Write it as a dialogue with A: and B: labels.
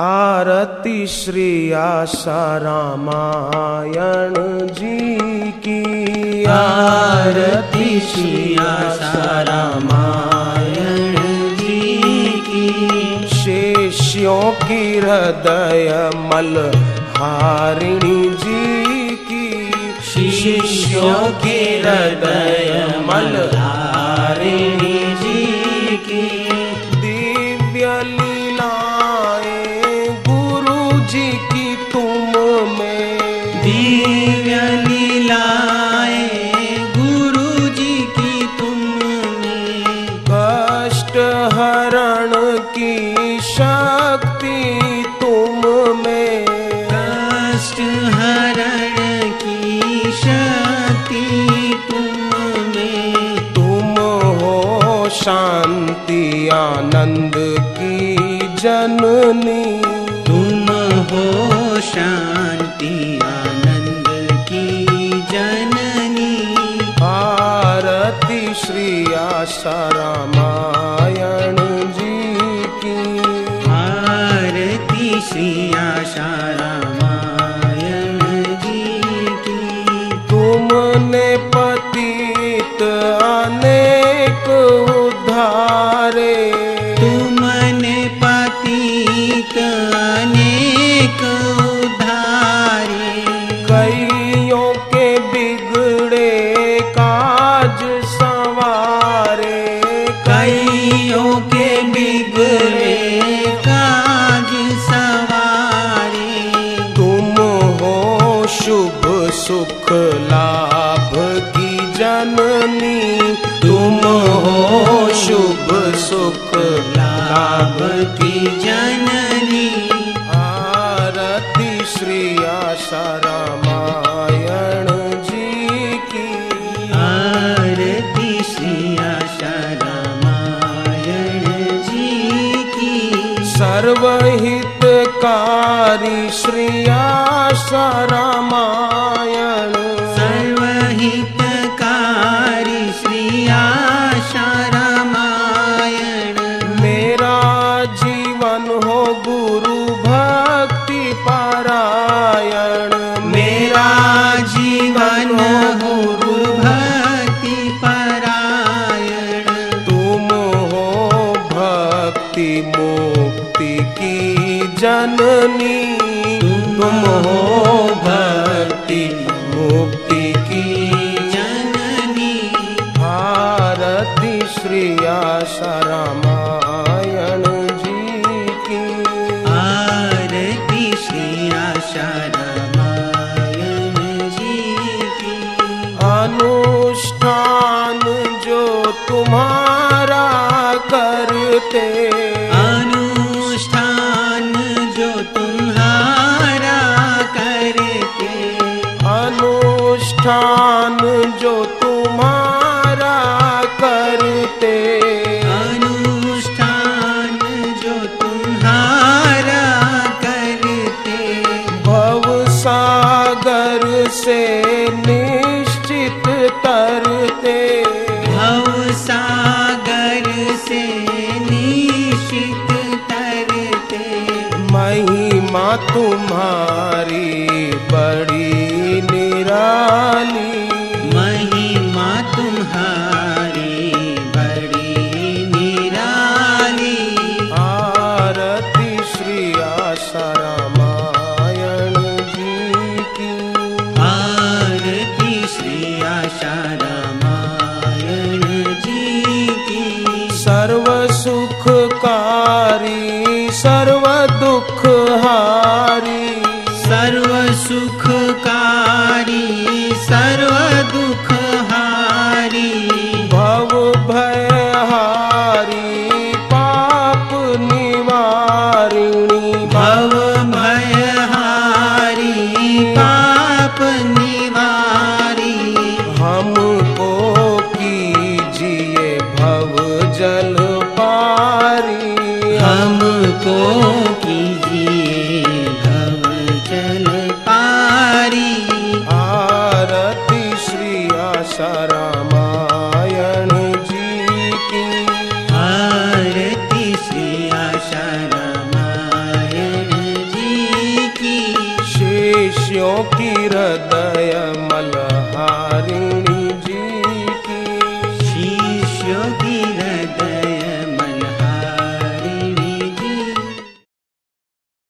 A: आरती श्री आशा रामायण जी की।
B: आरती श्री आशा रामायण जी की।
A: शिष्यों की हृदय मल हारिणी जी की।
B: शिष्यों की हृदय मल हारिणी जी की।
A: दिव्य आनंद की जननी।
B: तुम हो शांति आनंद की जननी।
A: आरती श्री आशा रामायण जी की।
B: आरती श्री आशा
A: सुख लाभ की जननी तुम हो शुभ सुख
B: लाभ की जननी।
A: आरती श्री आशा रामायण जी की।
B: आरती श्री आशा रामायण जी की।
A: सर्वहितकारी श्री आशा रामायण जननी तुम हो भक्ति मुक्ति की
B: जननी।
A: भारती श्री आशा रामायण जी की।
B: आरती श्री आशा रामायण जी की।
A: अनुष्ठान जो तुम्हारा करते तरते
B: भव सागर से निश्चित तरते
A: महिमा तुम्हारी बड़ी निराली।
B: महिमा तुम्हारी बड़ी निराली।
A: आरती श्री आशा रामायण दुख
B: सर्व सुखकारी